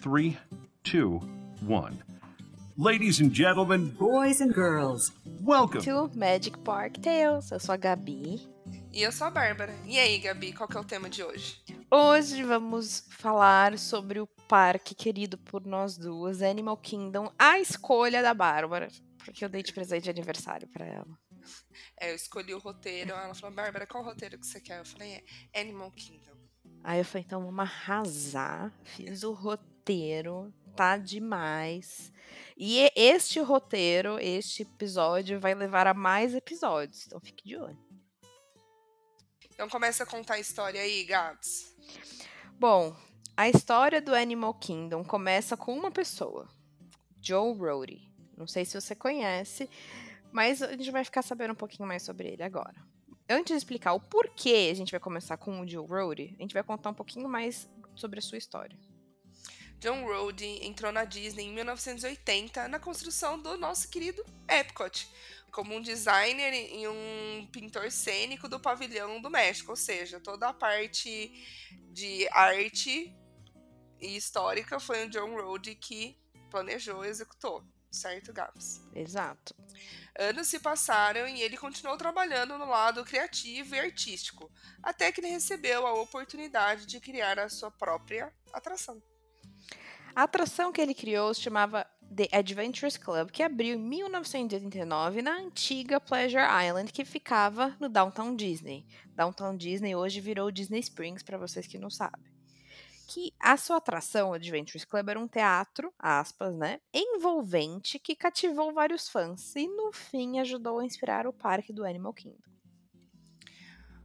three, two, one. Ladies and gentlemen, Boys and girls, welcome. to Magic Park Tales. Eu sou a Gabi. E eu sou a Bárbara. E aí, Gabi, qual que é o tema de hoje? Hoje vamos falar sobre o parque querido por nós duas, Animal Kingdom, a escolha da Bárbara, porque eu dei de presente de aniversário pra ela. É, eu escolhi o roteiro, ela falou, Bárbara, qual roteiro que você quer? Eu falei, é Animal Kingdom. Aí eu falei, então vamos arrasar. Fiz o roteiro, tá demais. E este roteiro, este episódio, vai levar a mais episódios, então fique de olho. Então começa a contar a história aí, Gabs. Bom, a história do Animal Kingdom começa com uma pessoa, Joe Rody. Não sei se você conhece, mas a gente vai ficar sabendo um pouquinho mais sobre ele agora. Antes de explicar o porquê a gente vai começar com o Joe Rody, a gente vai contar um pouquinho mais sobre a sua história. John Rhodey entrou na Disney em 1980 na construção do nosso querido Epcot, como um designer e um pintor cênico do pavilhão do México, ou seja, toda a parte de arte e histórica foi o John Rhodey que planejou e executou, certo, Gabs? Exato. Anos se passaram e ele continuou trabalhando no lado criativo e artístico, até que ele recebeu a oportunidade de criar a sua própria atração. A atração que ele criou se chamava The Adventures Club, que abriu em 1989 na antiga Pleasure Island, que ficava no Downtown Disney. Downtown Disney hoje virou Disney Springs, para vocês que não sabem. Que a sua atração, Adventures Club, era um teatro, aspas, né, envolvente, que cativou vários fãs e, no fim, ajudou a inspirar o parque do Animal Kingdom.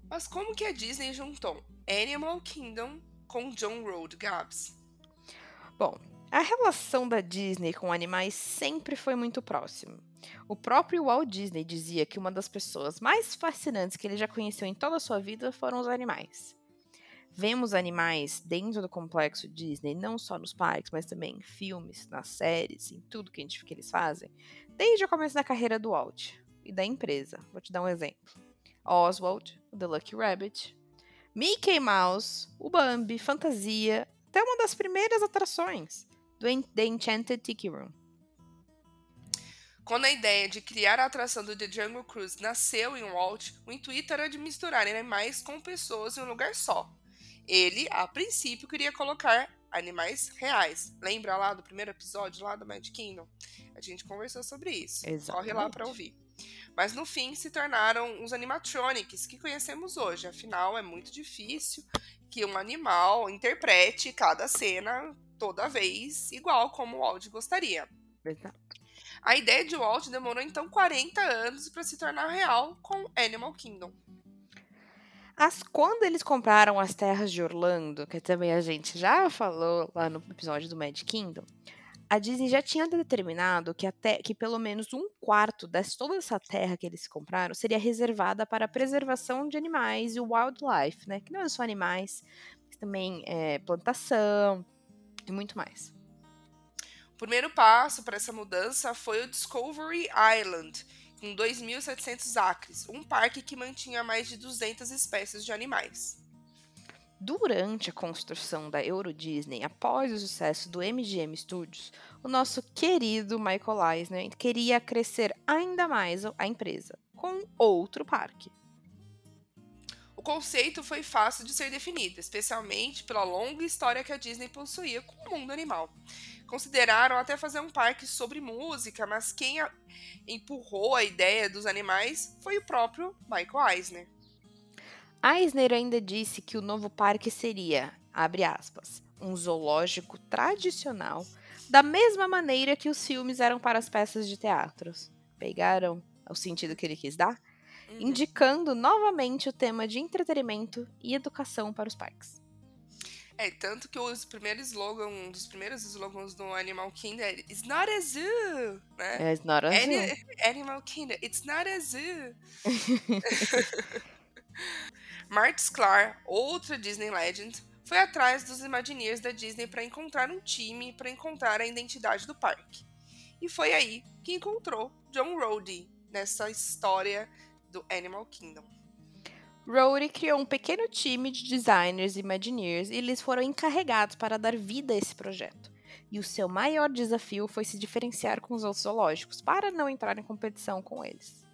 Mas como que a Disney juntou Animal Kingdom com John Road, Gabs? Bom, a relação da Disney com animais sempre foi muito próxima. O próprio Walt Disney dizia que uma das pessoas mais fascinantes que ele já conheceu em toda a sua vida foram os animais. Vemos animais dentro do complexo Disney, não só nos parques, mas também em filmes, nas séries, em tudo que, a gente, que eles fazem, desde o começo da carreira do Walt e da empresa. Vou te dar um exemplo: Oswald, The Lucky Rabbit, Mickey Mouse, o Bambi, Fantasia, até uma das primeiras atrações do The Enchanted Tiki Room. Quando a ideia de criar a atração do The Jungle Cruise nasceu em Walt, o intuito era de misturar animais com pessoas em um lugar só. Ele, a princípio, queria colocar animais reais. Lembra lá do primeiro episódio lá do Magic Kingdom? A gente conversou sobre isso. Corre lá para Exatamente. ouvir. Mas no fim se tornaram os animatronics que conhecemos hoje. Afinal, é muito difícil que um animal interprete cada cena toda vez igual como o Walt gostaria. A ideia de Walt demorou então 40 anos para se tornar real com Animal Kingdom. As, quando eles compraram as terras de Orlando, que também a gente já falou lá no episódio do Magic Kingdom, a Disney já tinha determinado que, até, que pelo menos um quarto de toda essa terra que eles compraram seria reservada para a preservação de animais e wildlife, né? Que não é só animais, mas também é, plantação e muito mais. O primeiro passo para essa mudança foi o Discovery Island, com 2.700 acres, um parque que mantinha mais de 200 espécies de animais. Durante a construção da Euro Disney, após o sucesso do MGM Studios, o nosso querido Michael Eisner queria crescer ainda mais a empresa com outro parque. O conceito foi fácil de ser definido, especialmente pela longa história que a Disney possuía com o mundo animal. Consideraram até fazer um parque sobre música, mas quem empurrou a ideia dos animais foi o próprio Michael Eisner. Eisner ainda disse que o novo parque seria, abre aspas, um zoológico tradicional, da mesma maneira que os filmes eram para as peças de teatros. Pegaram o sentido que ele quis dar? Uhum. Indicando novamente o tema de entretenimento e educação para os parques. É, tanto que os primeiros slogan, um dos primeiros slogans do Animal Kingdom é It's not a zoo, né? É, not a zoo. Ani- Animal Kingdom, it's not a zoo. Marty Sklar, outra Disney Legend, foi atrás dos Imagineers da Disney para encontrar um time para encontrar a identidade do parque. E foi aí que encontrou John Rhodey nessa história do Animal Kingdom. Rory criou um pequeno time de designers e Imagineers e eles foram encarregados para dar vida a esse projeto. e o seu maior desafio foi se diferenciar com os outros zoológicos para não entrar em competição com eles.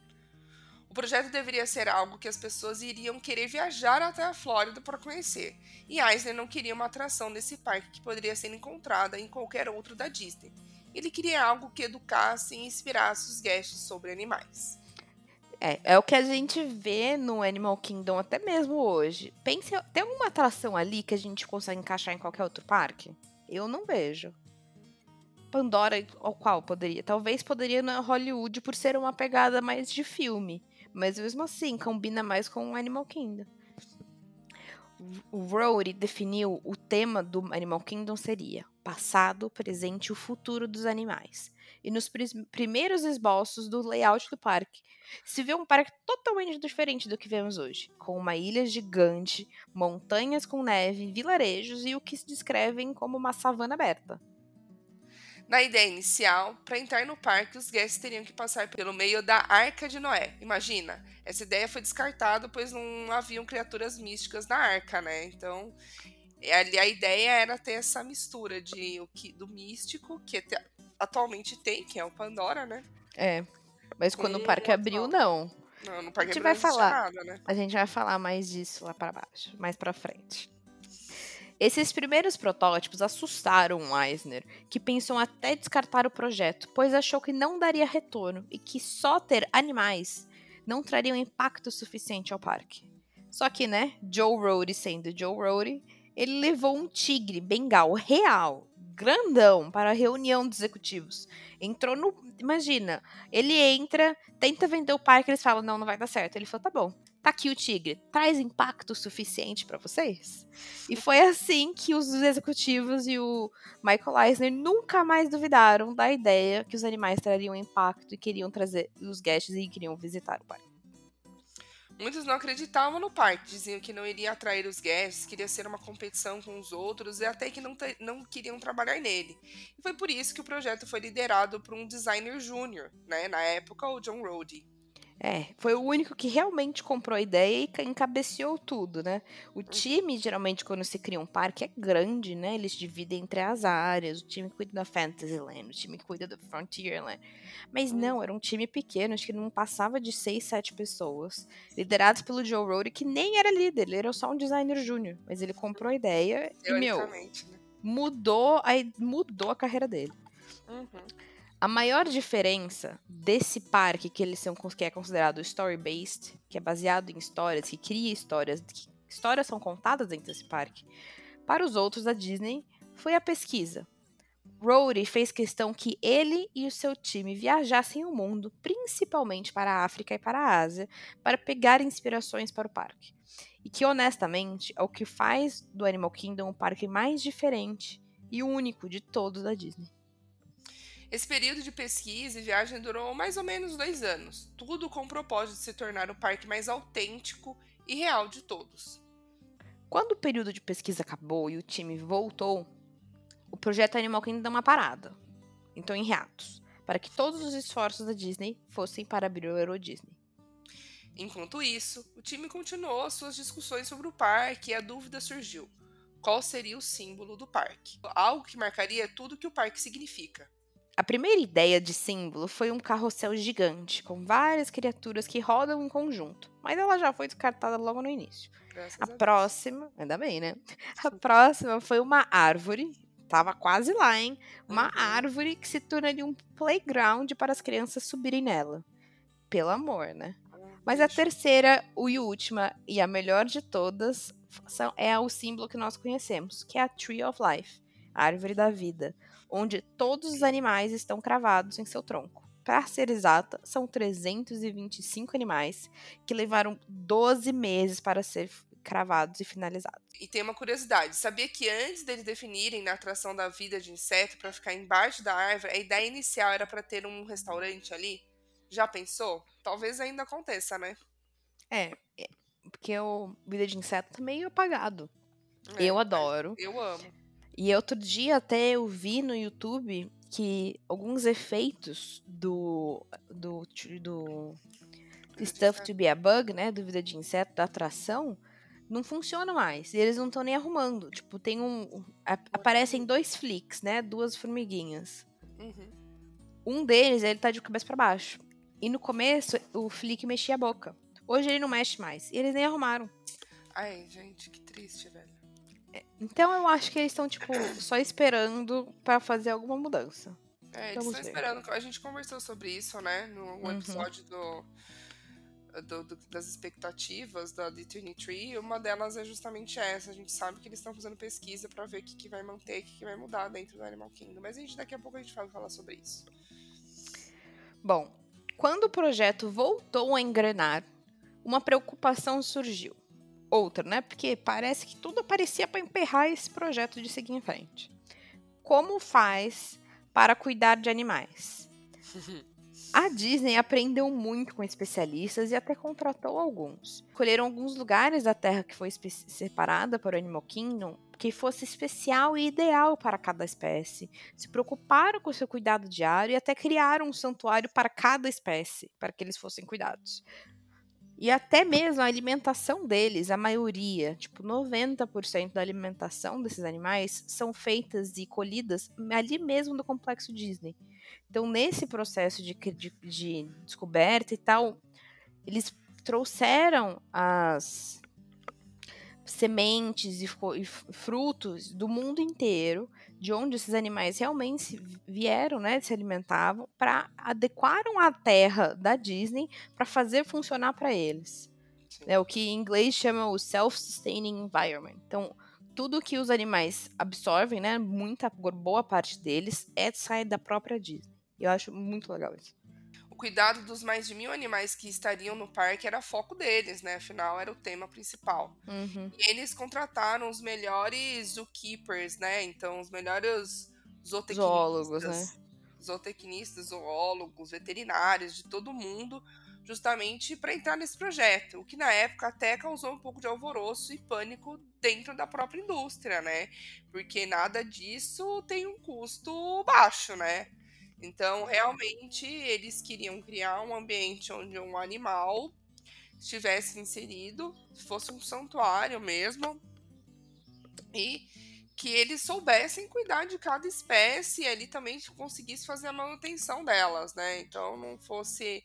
O projeto deveria ser algo que as pessoas iriam querer viajar até a Flórida para conhecer, e Eisner não queria uma atração nesse parque que poderia ser encontrada em qualquer outro da Disney. Ele queria algo que educasse e inspirasse os guests sobre animais. É, é o que a gente vê no Animal Kingdom até mesmo hoje. Pense, tem alguma atração ali que a gente consegue encaixar em qualquer outro parque? Eu não vejo. Pandora, ao qual poderia? Talvez poderia na Hollywood por ser uma pegada mais de filme. Mas mesmo assim, combina mais com o Animal Kingdom. O Rory definiu o tema do Animal Kingdom seria passado, presente e o futuro dos animais. E nos primeiros esboços do layout do parque, se vê um parque totalmente diferente do que vemos hoje, com uma ilha gigante, montanhas com neve, vilarejos e o que se descrevem como uma savana aberta. Na ideia inicial, para entrar no parque, os guests teriam que passar pelo meio da Arca de Noé. Imagina, essa ideia foi descartada, pois não haviam criaturas místicas na arca, né? Então, ali a ideia era ter essa mistura de o que do místico, que atualmente tem, que é o Pandora, né? É. Mas quando o parque abriu, não. Não, no parque a gente vai não falar. nada, né? A gente vai falar mais disso lá para baixo, mais para frente. Esses primeiros protótipos assustaram o Eisner, que pensou até descartar o projeto, pois achou que não daria retorno e que só ter animais não traria um impacto suficiente ao parque. Só que, né, Joe Rohde sendo Joe Rohde, ele levou um tigre bengal real, grandão, para a reunião dos executivos. Entrou no. Imagina, ele entra, tenta vender o parque, eles falam: não, não vai dar certo. Ele falou: tá bom, tá aqui o tigre, traz impacto suficiente para vocês? E foi assim que os executivos e o Michael Eisner nunca mais duvidaram da ideia que os animais trariam impacto e queriam trazer os guests e queriam visitar o parque. Muitos não acreditavam no parque, diziam que não iria atrair os guests, queria ser uma competição com os outros e até que não, não queriam trabalhar nele. E foi por isso que o projeto foi liderado por um designer júnior, né, na época o John Rhodey. É, foi o único que realmente comprou a ideia e encabeceou tudo, né? O uhum. time, geralmente, quando se cria um parque, é grande, né? Eles dividem entre as áreas. O time cuida da Fantasyland, o time cuida do Frontierland. Mas não, uhum. era um time pequeno, acho que não passava de seis, sete pessoas. Liderados pelo Joe Rohde, que nem era líder, ele era só um designer júnior. Mas ele comprou a ideia e, meu, né? mudou, a, mudou a carreira dele. Uhum. A maior diferença desse parque, que eles são que é considerado story-based, que é baseado em histórias, que cria histórias, que histórias são contadas dentro desse parque, para os outros da Disney, foi a pesquisa. Rory fez questão que ele e o seu time viajassem o mundo, principalmente para a África e para a Ásia, para pegar inspirações para o parque. E que, honestamente, é o que faz do Animal Kingdom o parque mais diferente e único de todos da Disney. Esse período de pesquisa e viagem durou mais ou menos dois anos, tudo com o propósito de se tornar o parque mais autêntico e real de todos. Quando o período de pesquisa acabou e o time voltou, o projeto Animal Kingdom deu uma parada, então em reatos, para que todos os esforços da Disney fossem para abrir o Euro Disney. Enquanto isso, o time continuou suas discussões sobre o parque e a dúvida surgiu: qual seria o símbolo do parque? Algo que marcaria tudo que o parque significa. A primeira ideia de símbolo foi um carrossel gigante, com várias criaturas que rodam em conjunto, mas ela já foi descartada logo no início. Graças a, a próxima, ainda bem, né? A próxima foi uma árvore, tava quase lá, hein? Uma uhum. árvore que se tornaria um playground para as crianças subirem nela. Pelo amor, né? Mas a terceira e última, e a melhor de todas, é o símbolo que nós conhecemos, que é a Tree of Life, a árvore da vida onde todos os animais estão cravados em seu tronco. Para ser exata, são 325 animais que levaram 12 meses para ser cravados e finalizados. E tem uma curiosidade: sabia que antes deles definirem na atração da vida de inseto para ficar embaixo da árvore, a ideia inicial era para ter um restaurante ali? Já pensou? Talvez ainda aconteça, né? É, é porque o vida de inseto tá meio apagado. É, eu adoro. Eu amo. E outro dia até eu vi no YouTube que alguns efeitos do do, do Stuff to be a Bug, né, do Vida de Inseto, da atração, não funciona mais. E eles não estão nem arrumando. Tipo, tem um. a- aparecem dois flicks, né? Duas formiguinhas. Uhum. Um deles, ele tá de cabeça pra baixo. E no começo, o flick mexia a boca. Hoje ele não mexe mais. E eles nem arrumaram. Ai, gente, que triste, velho. Então eu acho que eles estão, tipo, só esperando pra fazer alguma mudança. É, eles Vamos estão ver. esperando. A gente conversou sobre isso, né? No Uhum. episódio do, do- do- das expectativas da D23. Uma delas é justamente essa. A gente sabe que eles estão fazendo pesquisa pra ver o que, que vai manter o que, que vai mudar dentro do Animal Kingdom. Mas a gente, daqui a pouco a gente vai falar sobre isso. Bom, quando o projeto voltou a engrenar, uma preocupação surgiu. Outra, né? Porque parece que tudo parecia para emperrar esse projeto de seguir em frente. Como faz para cuidar de animais? A Disney aprendeu muito com especialistas e até contratou alguns. Escolheram alguns lugares da Terra que foi separada para o Animal Kingdom que fosse especial e ideal para cada espécie. Se preocuparam com seu cuidado diário e até criaram um santuário para cada espécie, para que eles fossem cuidados. E até mesmo a alimentação deles, a maioria, tipo 90% da alimentação desses animais, são feitas e colhidas ali mesmo no complexo Disney. Então, nesse processo de, de, de descoberta e tal, eles trouxeram as sementes e, e frutos do mundo inteiro, de onde esses animais realmente vieram, né, se alimentavam, para adequaram a terra da Disney para fazer funcionar para eles. É o que em inglês chama o self-sustaining environment. Então, tudo que os animais absorvem, né, muita boa parte deles é sai da própria Disney. Eu acho muito legal isso. Cuidado dos mais de mil animais que estariam no parque era foco deles, né? Afinal, era o tema principal. Uhum. E eles contrataram os melhores zookeepers, né? Então, os melhores zootecnistas. Zoólogos, né? Zootecnistas, zoólogos, veterinários, de todo mundo, justamente para entrar nesse projeto. O que na época até causou um pouco de alvoroço e pânico dentro da própria indústria, né? Porque nada disso tem um custo baixo, né? Então, realmente, eles queriam criar um ambiente onde um animal estivesse inserido, fosse um santuário mesmo, e que eles soubessem cuidar de cada espécie e ali também conseguisse fazer a manutenção delas, né? Então não fosse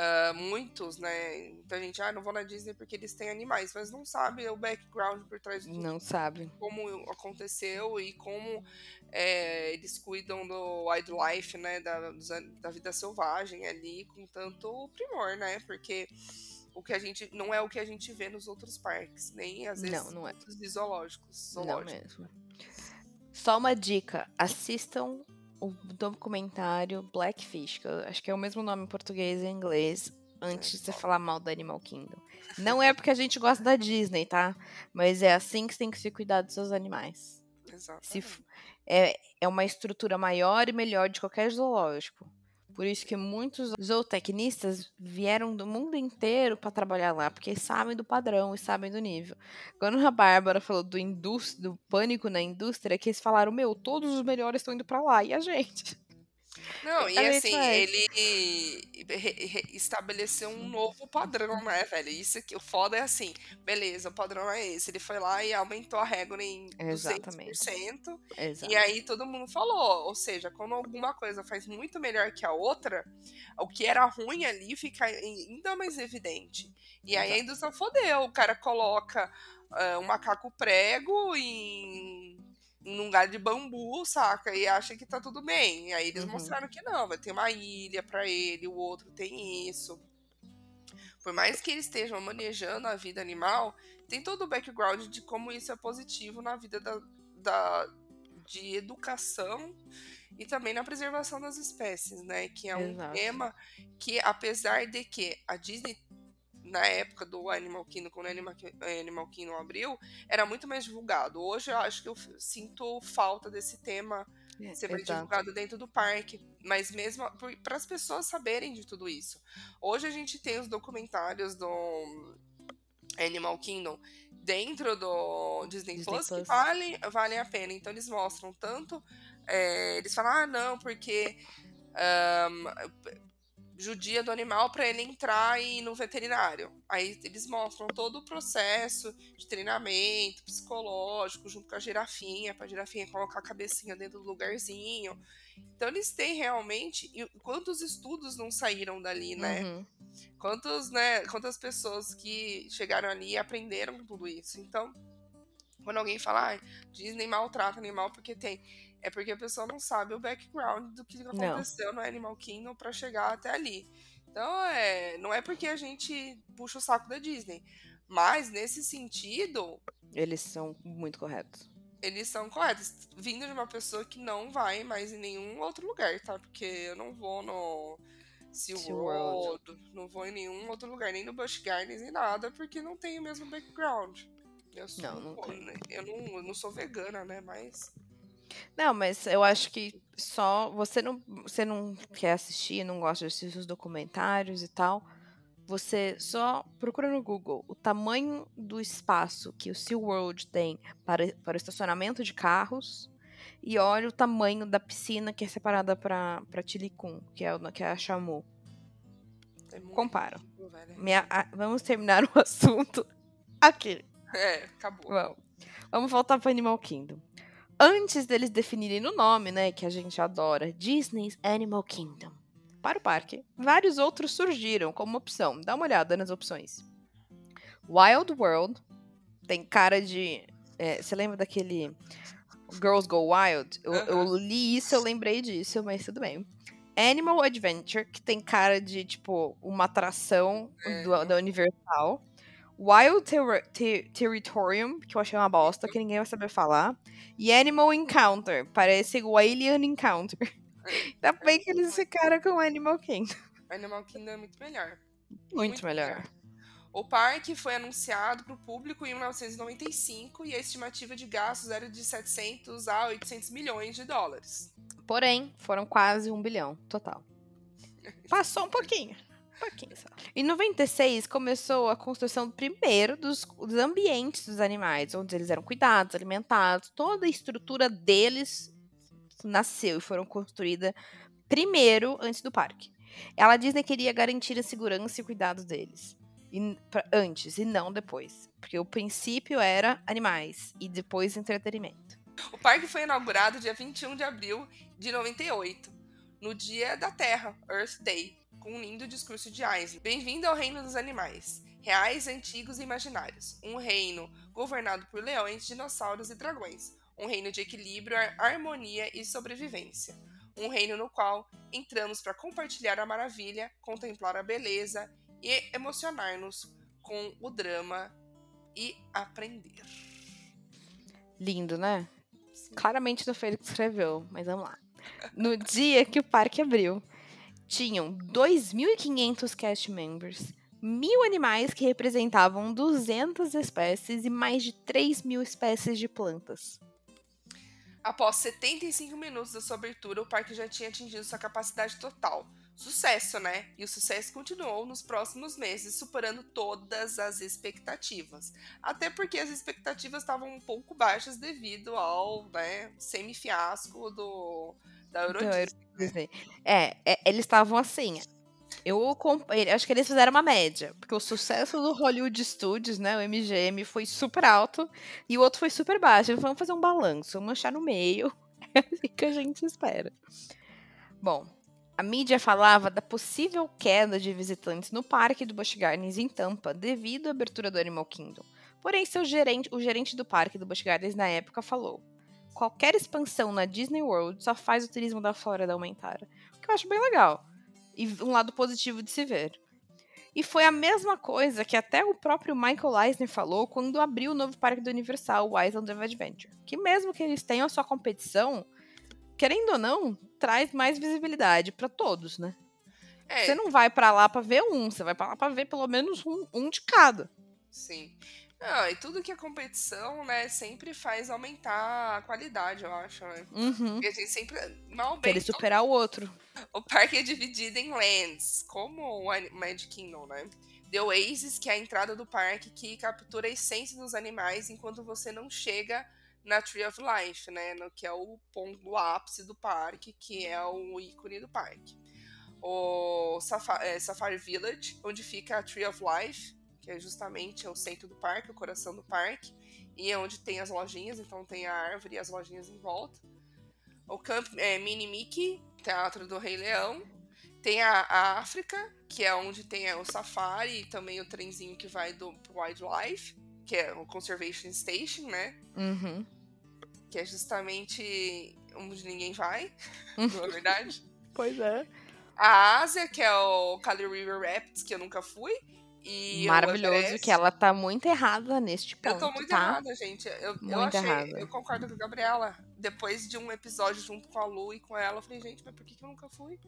ah, muitos, né? Muita gente, ah, não vou na Disney porque eles têm animais, mas não sabe o background por trás de tudo Não sabe. como aconteceu e como é, eles cuidam do wildlife, né, da, da vida selvagem ali com tanto primor, né, porque o que a gente não é o que a gente vê nos outros parques, nem às vezes Não, não é. de zoológicos, Não zoológicos. mesmo. Só uma dica: assistam o documentário Blackfish, que eu acho que é o mesmo nome em português e em inglês, antes de você falar mal do Animal Kingdom. Não é porque a gente gosta da Disney, tá? Mas é assim que você tem que se cuidar dos seus animais. F- é, é uma estrutura maior e melhor de qualquer zoológico. Por isso que muitos zootecnistas vieram do mundo inteiro para trabalhar lá, porque sabem do padrão e sabem do nível. Quando a Bárbara falou do, do pânico na indústria, que eles falaram, meu, todos os melhores estão indo para lá, e a gente? Não, e A gente assim, vai. ele re- re- estabeleceu um novo padrão, né, velho? Isso aqui, o foda é assim, beleza, o padrão é esse. Ele foi lá e aumentou a régua em Exatamente. 200%. Exato. E aí todo mundo falou, ou seja, quando alguma coisa faz muito melhor que a outra, o que era ruim ali fica ainda mais evidente. E aí a indústria fodeu, o cara coloca ah, um macaco prego em, em um lugar de bambu, saca? E acha que tá tudo bem. E aí eles Uhum. mostraram que não, vai ter uma ilha pra ele, o outro tem isso. Por mais que eles estejam manejando a vida animal, tem todo o background de como isso é positivo na vida da, da- de educação e também na preservação das espécies, né? Que é um Exato. tema que, apesar de que a Disney, na época do Animal Kingdom, quando o Animal, Ki- Animal Kingdom abriu, era muito mais divulgado. Hoje eu acho que eu sinto falta desse tema É, ser mais exato. divulgado dentro do parque, mas mesmo para as pessoas saberem de tudo isso. Hoje a gente tem os documentários do Animal Kingdom dentro do Disney, Disney Plus, que Plus. valem, valem a pena. Então eles mostram tanto. é, eles falam, ah, não, porque. ahn, judia do animal para ele entrar e ir no veterinário. Aí eles mostram todo o processo de treinamento psicológico junto com a girafinha, para a girafinha colocar a cabecinha dentro do lugarzinho. Então eles têm realmente. E quantos estudos não saíram dali, né? Uhum. Quantos, né? Quantas pessoas que chegaram ali e aprenderam tudo isso. Então, quando alguém fala, ah, Disney maltrata animal porque tem é porque a pessoa não sabe o background do que aconteceu não. no Animal Kingdom para chegar até ali. Então, é, não é porque a gente puxa o saco da Disney, mas nesse sentido, eles são muito corretos. Eles são corretos, vindo de uma pessoa que não vai mais em nenhum outro lugar, tá? Porque eu não vou no SeaWorld, não vou em nenhum outro lugar, nem no Busch Gardens, nem nada, porque não tem o mesmo background. Eu sou, não, não eu, não, eu não sou vegana, né? Mas não, mas eu acho que só você não, você não quer assistir, não gosta de assistir os documentários e tal. Você só procura no Google o tamanho do espaço que o SeaWorld tem para, para o estacionamento de carros e olha o tamanho da piscina que é separada para Tilicum, que é, que é a Chamu. É Compara. A, vamos terminar o assunto aqui. É, acabou. Vamos, vamos voltar para Animal Kingdom antes deles definirem o nome, né, que a gente adora, Disney's Animal Kingdom, para o parque, vários outros surgiram como opção. Dá uma olhada nas opções. Wild World tem cara de. É, você lembra daquele Girls Go Wild? Eu, eu, li isso, eu lembrei disso, mas tudo bem. Animal Adventure, que tem cara de, tipo, uma atração do, da Universal. Wild Ter Ter Territorium, que eu achei uma bosta, que ninguém vai saber falar. E Animal Encounter, parece o Alien Encounter. Ainda bem que eles ficaram com Animal Kingdom. Animal Kingdom é muito melhor. Muito, muito melhor. melhor. O parque foi anunciado para o público em 1995 e a estimativa de gastos era de 700 a 800 milhões de dólares. Porém, foram quase um bilhão total. Passou um pouquinho só. Em 96, começou a construção do primeiro dos, dos ambientes dos animais, onde eles eram cuidados, alimentados, toda a estrutura deles nasceu e foram construída primeiro antes do parque. Ela diz que queria garantir a segurança e cuidados deles. E, pra, antes e não depois. Porque o princípio era animais e depois entretenimento. O parque foi inaugurado dia 21 de abril de 98, no Dia da Terra, Earth Day, com um lindo discurso de Einstein. Bem-vindo ao reino dos animais, reais, antigos e imaginários. Um reino governado por leões, dinossauros e dragões. Um reino de equilíbrio, harmonia e sobrevivência. Um reino no qual entramos para compartilhar a maravilha, contemplar a beleza e emocionar-nos com o drama e aprender. Lindo, né? Sim. Claramente não foi ele que escreveu, mas vamos lá. No dia que o parque abriu, tinham 2.500 cast members, mil animais que representavam 200 espécies e mais de 3 mil espécies de plantas. Após 75 minutos da sua abertura, o parque já tinha atingido sua capacidade total. Sucesso, né? E o sucesso continuou nos próximos meses, superando todas as expectativas. Até porque as expectativas estavam um pouco baixas devido ao né, semi-fiasco do, da Euro Disney. É, é, eles estavam assim. Eu acho que eles fizeram uma média, porque o sucesso do Hollywood Studios, né, o MGM, foi super alto e o outro foi super baixo. Eles vamos fazer um balanço, vamos achar no meio. É assim que a gente espera. Bom, a mídia falava da possível queda de visitantes no parque do Busch Gardens em Tampa devido à abertura do Animal Kingdom. Porém, seu gerente, o gerente do parque do Busch Gardens na época falou: qualquer expansão na Disney World só faz o turismo da Flórida aumentar. O que eu acho bem legal. E um lado positivo de se ver. E foi a mesma coisa que até o próprio Michael Eisner falou quando abriu o novo parque do Universal, o Island of Adventure. Que mesmo que eles tenham a sua competição, querendo ou não, traz mais visibilidade para todos, né? É. Você não vai para lá para ver um, você vai para lá para ver pelo menos um, um de cada. Sim. Não, e tudo que é competição, né, sempre faz aumentar a qualidade, eu acho, né? Uhum. Porque a gente sempre, mal bem... Quer superar o outro. O parque é dividido em lands, como o Magic Kingdom, né? The Oasis, que é a entrada do parque que captura a essência dos animais enquanto você não chega na Tree of Life, né? No, que é o ponto, ápice do parque, que é o ícone do parque. o Safari, é, Safari Village, onde fica a Tree of Life, que é justamente o centro do parque, o coração do parque, e é onde tem as lojinhas, então tem a árvore e as lojinhas em volta. O Camp é, Mini Mickey, Teatro do Rei Leão. Tem a, a, África, que é onde tem o safari e também o trenzinho que vai do Wildlife, que é o Conservation Station, né? Uhum. Que é justamente onde ninguém vai, na é verdade. pois é. A Ásia, que é o Kali River Rapids, que eu nunca fui. E Maravilhoso, que ela tá muito errada neste ponto. Eu tô muito tá? errada, gente. Eu, muito eu achei, errada. eu concordo com a Gabriela. Depois de um episódio junto com a Lu e com ela, eu falei, gente, mas por que, que eu nunca fui?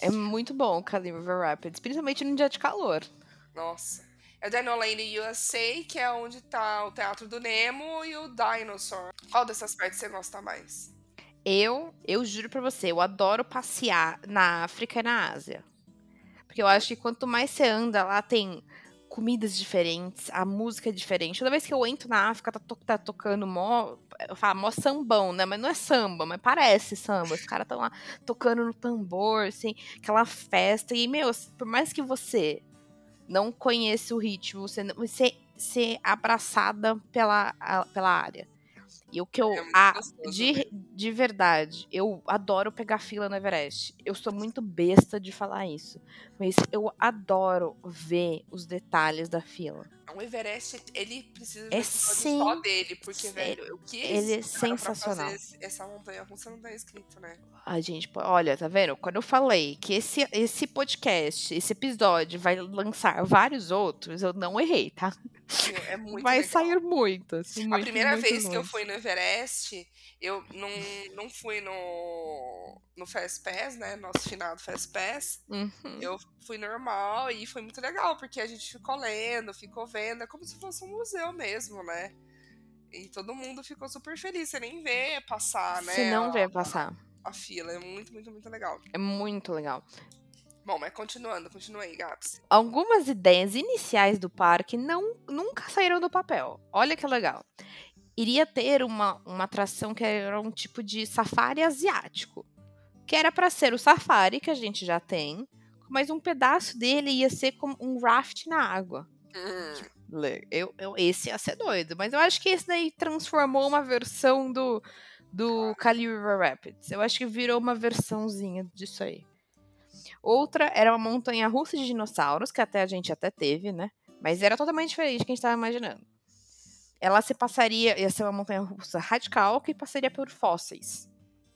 É muito bom o Kali River Rapids, principalmente no dia de calor. Nossa. É o Dino Lane USA, que é onde tá o Teatro do Nemo e o Dinosaur. Qual dessas partes você gosta mais? Eu, eu juro pra você, eu adoro passear na África e na Ásia. Porque eu acho que quanto mais você anda lá, tem comidas diferentes, a música é diferente. Toda vez que eu entro na África, tá, to tá tocando mó. Eu falo, mó sambão, né? Mas não é samba, mas parece samba. Os caras estão lá tocando no tambor, assim, aquela festa. E, meu, por mais que você não conheça o ritmo, você, não, você ser abraçada pela, pela área. E o que eu. É a, de, de verdade, eu adoro pegar fila no Everest. Eu sou muito besta de falar isso. Mas eu adoro ver os detalhes da fila. O Everest, ele precisa é sim, só dele, porque, velho, o que ele é sensacional. essa montanha russa não tá escrito, né? A gente, olha, tá vendo? Quando eu falei que esse, esse podcast, esse episódio vai lançar vários outros, eu não errei, tá? É muito Vai legal. sair muitos. Muito, a primeira muito, vez muito. que eu fui no Everest, eu não, não fui no, no Fast Pass, né? Nosso finado Fast Pass. Uhum. Eu fui normal e foi muito legal, porque a gente ficou lendo, ficou vendo, é como se fosse um museu mesmo, né? E todo mundo ficou super feliz. Você nem vê passar, né? Você não a, vê passar. A, a fila. É muito, muito, muito legal. É muito legal. Bom, mas continuando, continua aí, Gabs. Algumas ideias iniciais do parque não, nunca saíram do papel. Olha que legal. Iria ter uma, uma atração que era um tipo de safari asiático. Que era para ser o safari que a gente já tem, mas um pedaço dele ia ser como um raft na água. Hum. Eu, eu, esse ia ser doido, mas eu acho que esse daí transformou uma versão do, do Kali River Rapids. Eu acho que virou uma versãozinha disso aí. Outra era uma montanha russa de dinossauros, que até a gente até teve, né? Mas era totalmente diferente do que a gente estava imaginando. Ela se passaria, ia ser uma montanha russa radical que passaria por fósseis.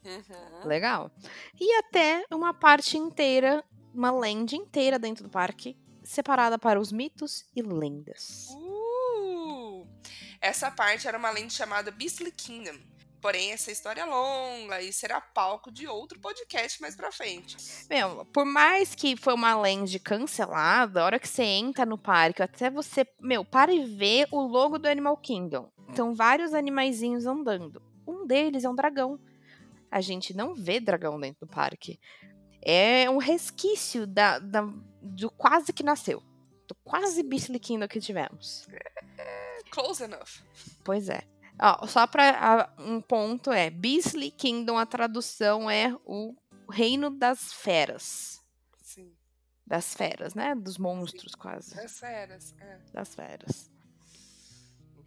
Uhum. Legal. E até uma parte inteira, uma land inteira dentro do parque, separada para os mitos e lendas. Uh! Essa parte era uma lenda chamada Beastly Kingdom, Porém, essa história é longa e será palco de outro podcast mais pra frente. Meu, por mais que foi uma land cancelada, a hora que você entra no parque, até você, meu, para e vê o logo do Animal Kingdom. Então, vários animaizinhos andando. Um deles é um dragão. A gente não vê dragão dentro do parque. É um resquício da, da do quase que nasceu. Do quase Beastly Kingdom que tivemos. É, close enough. Pois é. Ó, só para um ponto é Beasley Kingdom, a tradução é o reino das feras. Sim. Das feras, né? Dos monstros, Sim. quase. Das feras, é. Das feras.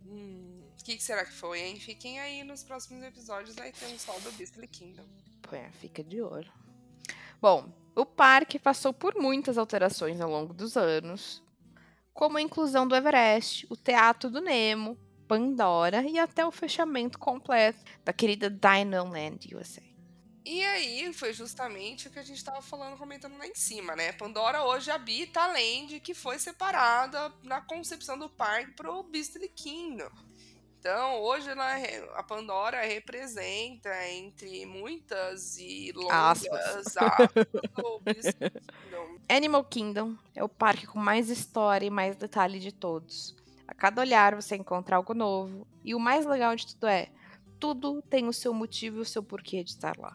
Hum, o que, que, será que foi, hein? Fiquem aí nos próximos episódios, vai ter um sol do Beasley Kingdom. Pô, é, fica de olho. Bom, o parque passou por muitas alterações ao longo dos anos, como a inclusão do Everest, o Teatro do Nemo, Pandora e até o fechamento completo da querida Dino Land USA. E aí foi justamente o que a gente estava falando, comentando lá em cima, né? Pandora hoje habita a Land que foi separada na concepção do parque para o Beastly Kingdom. Então, hoje ela, a Pandora representa, entre muitas e longas aspas, Animal Kingdom é o parque com mais história e mais detalhe de todos. A cada olhar você encontra algo novo. E o mais legal de tudo é, tudo tem o seu motivo e o seu porquê de estar lá.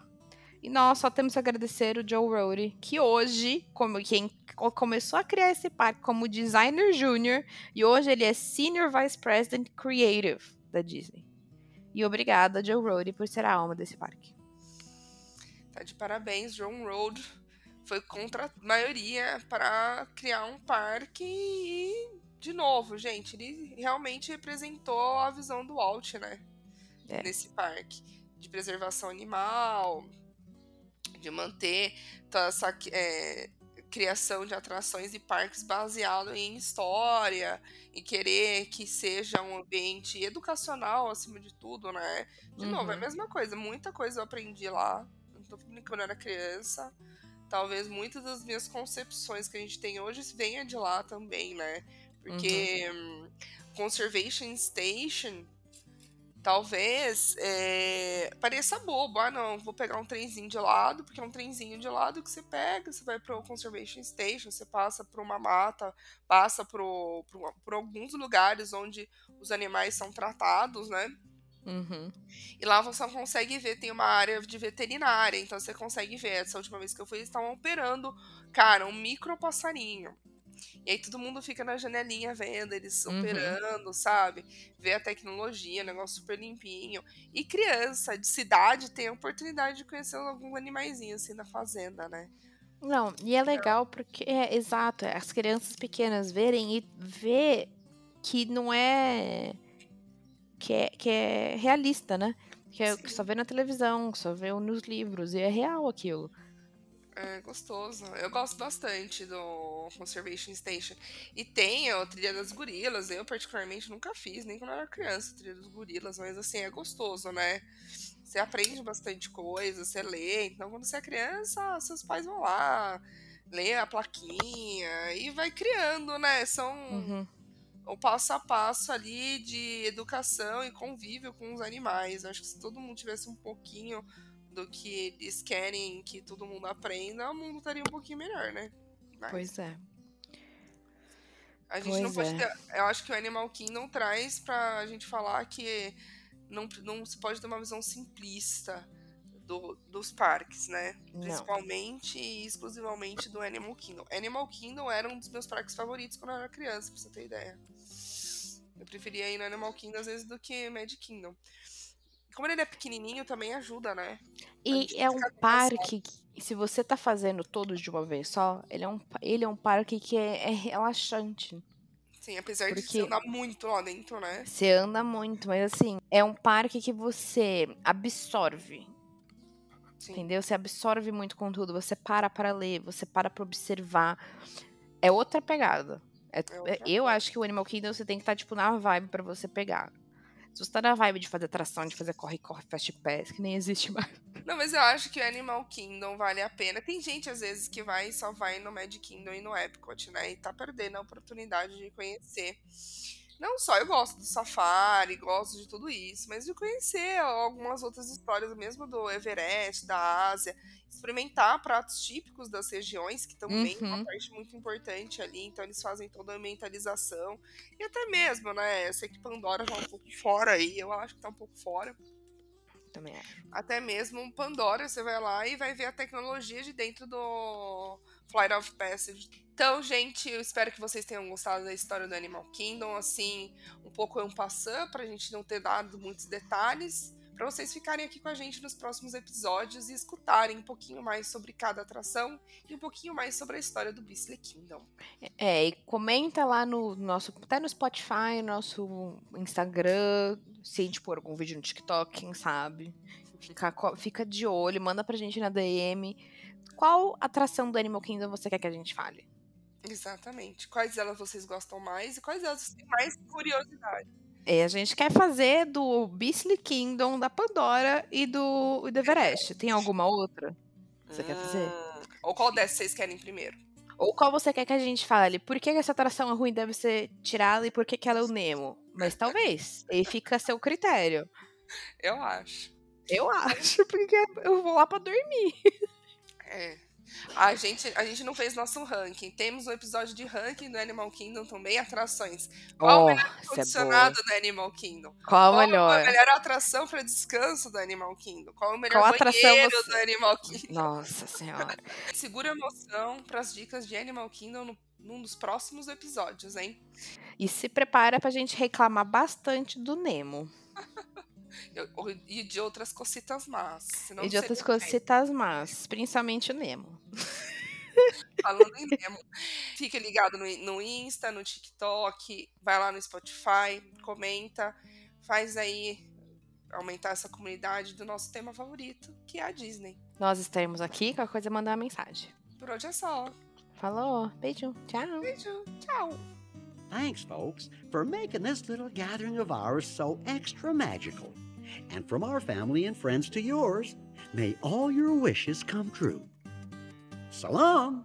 E nós só temos que agradecer o Joe Rohde, que hoje, como quem começou a criar esse parque como designer júnior, e hoje ele é Senior Vice President Creative da Disney. E obrigada, Joe Rohde, por ser a alma desse parque. Tá de parabéns, John Road. foi contra a maioria para criar um parque e, de novo, gente, ele realmente representou a visão do Walt, né? É. Nesse parque. De preservação animal, de manter toda essa é, criação de atrações e parques baseado em história e querer que seja um ambiente educacional acima de tudo, né? De novo, é a Uhum. mesma coisa, muita coisa eu aprendi lá. Não tô falando quando eu era criança. Talvez muitas das minhas concepções que a gente tem hoje venha de lá também, né? Porque hum, Conservation Station talvez é, pareça bobo. Ah, não, vou pegar um trenzinho de lado, porque é um trenzinho de lado que você pega, você vai pro Conservation Station, você passa por uma mata, passa pro, pro- por alguns lugares onde os animais são tratados, né? Uhum. E lá você consegue ver, tem uma área de veterinária, então você consegue ver. Essa última vez que eu fui, eles estavam operando, cara, um micro passarinho. E aí todo mundo fica na janelinha vendo eles Uhum. operando, sabe? Vê a tecnologia, negócio super limpinho. E criança de cidade tem a oportunidade de conhecer alguns animaizinhos assim na fazenda, né? Não, e é legal porque é exato, é as crianças pequenas verem e ver que não é que é, que é realista, né? Que é o que só vê na televisão, que só vê nos livros, e é real aquilo. É gostoso. Eu gosto bastante do Conservation Station. E tem a Trilha das Gorilas. Eu, particularmente, nunca fiz, nem quando eu era criança, a Trilha dos Gorilas. Mas, assim, é gostoso, né? Você aprende bastante coisa, você lê. Então, quando você é criança, seus pais vão lá, lê a plaquinha e vai criando, né? São Uhum. o passo a passo ali de educação e convívio com os animais. Acho que se todo mundo tivesse um pouquinho do que eles querem que todo mundo aprenda, o mundo estaria um pouquinho melhor, né? Mas Pois é. a gente não pois pode é. ter. Eu acho que o Animal Kingdom traz pra gente falar que não, não se pode ter uma visão simplista do- dos parques, né? Não. Principalmente e exclusivamente do Animal Kingdom. Animal Kingdom era um dos meus parques favoritos quando eu era criança, pra você ter ideia. Eu preferia ir no Animal Kingdom às vezes do que Magic Kingdom. Como ele é pequenininho, também ajuda, né? E é um parque que, se você tá fazendo todos de uma vez só, ele é um, ele é um parque que é, é relaxante. Sim, apesar de Porque- você andar muito lá dentro, né? Você anda muito, mas assim, é um parque que você absorve. Sim. Entendeu? Você absorve muito conteúdo, você para para ler, você para para observar. É outra pegada. É- É outra é- eu coisa. acho que o Animal Kingdom você tem que estar, tipo, na vibe pra você pegar. Se você tá na vibe de fazer atração, de fazer corre-corre, fast pass, que nem existe mais. Não, mas eu acho que o Animal Kingdom vale a pena. Tem gente, às vezes, que vai e só vai no Magic Kingdom e no Epcot, né? E tá perdendo a oportunidade de conhecer. Não só eu gosto do safari, gosto de tudo isso, mas de conhecer algumas outras histórias, mesmo do Everest, da Ásia, experimentar pratos típicos das regiões, que também é uma Uhum. parte muito importante ali, então eles fazem toda a ambientalização. E até mesmo, né? Eu sei que Pandora tá um pouco fora aí, eu acho que tá um pouco fora Também acho. até mesmo Pandora, você vai lá e vai ver a tecnologia de dentro do Flight of Passage. Então, gente, eu espero que vocês tenham gostado da história do Animal Kingdom, assim, um pouco um passant pra gente não ter dado muitos detalhes, pra vocês ficarem aqui com a gente nos próximos episódios e escutarem um pouquinho mais sobre cada atração e um pouquinho mais sobre a história do Beastly Kingdom. É, e comenta lá no nosso, até no Spotify, no nosso Instagram, se a gente pôr algum vídeo no TikTok, quem sabe. Fica, fica de olho, manda pra gente na DM. Qual atração do Animal Kingdom você quer que a gente fale? Exatamente. Quais delas vocês gostam mais e quais delas vocês têm mais curiosidade? É, a gente quer fazer do Beastly Kingdom, da Pandora e do, e do Everest. Tem alguma outra? Você quer fazer? Hum, Ou qual dessas vocês querem primeiro? Ou qual você quer que a gente fale? Por que que essa atração é ruim deve ser tirada e por que, que ela é o Nemo? Mas talvez. E fica a seu critério. Eu acho. Eu acho, porque eu vou lá pra dormir. É. A gente, a gente não fez nosso ranking. Temos um episódio de ranking do Animal Kingdom também, atrações. Qual o Ó, melhor é condicionado do Animal Kingdom? Qual a Qual melhor? a melhor atração para descanso do Animal Kingdom? Qual o melhor Qual banheiro você- do Animal Kingdom? Nossa senhora. Segura a emoção para as dicas de Animal Kingdom no, num dos próximos episódios, hein? E se prepara pra gente reclamar bastante do Nemo. E de outras cocitas más. senão e de outras seria bem. cositas más. Principalmente o Nemo. Falando em Nemo. Fique ligado no, no Insta, no TikTok, vai lá no Spotify, comenta, faz aí aumentar essa comunidade do nosso tema favorito, que é a Disney. Nós estaremos aqui, qualquer coisa é mandar uma mensagem. Por hoje é só. Falou, beijo, tchau. Beijo, tchau. Thanks, folks, for making this little gathering of ours so extra magical. And from our family and friends to yours, may all your wishes come true. Long!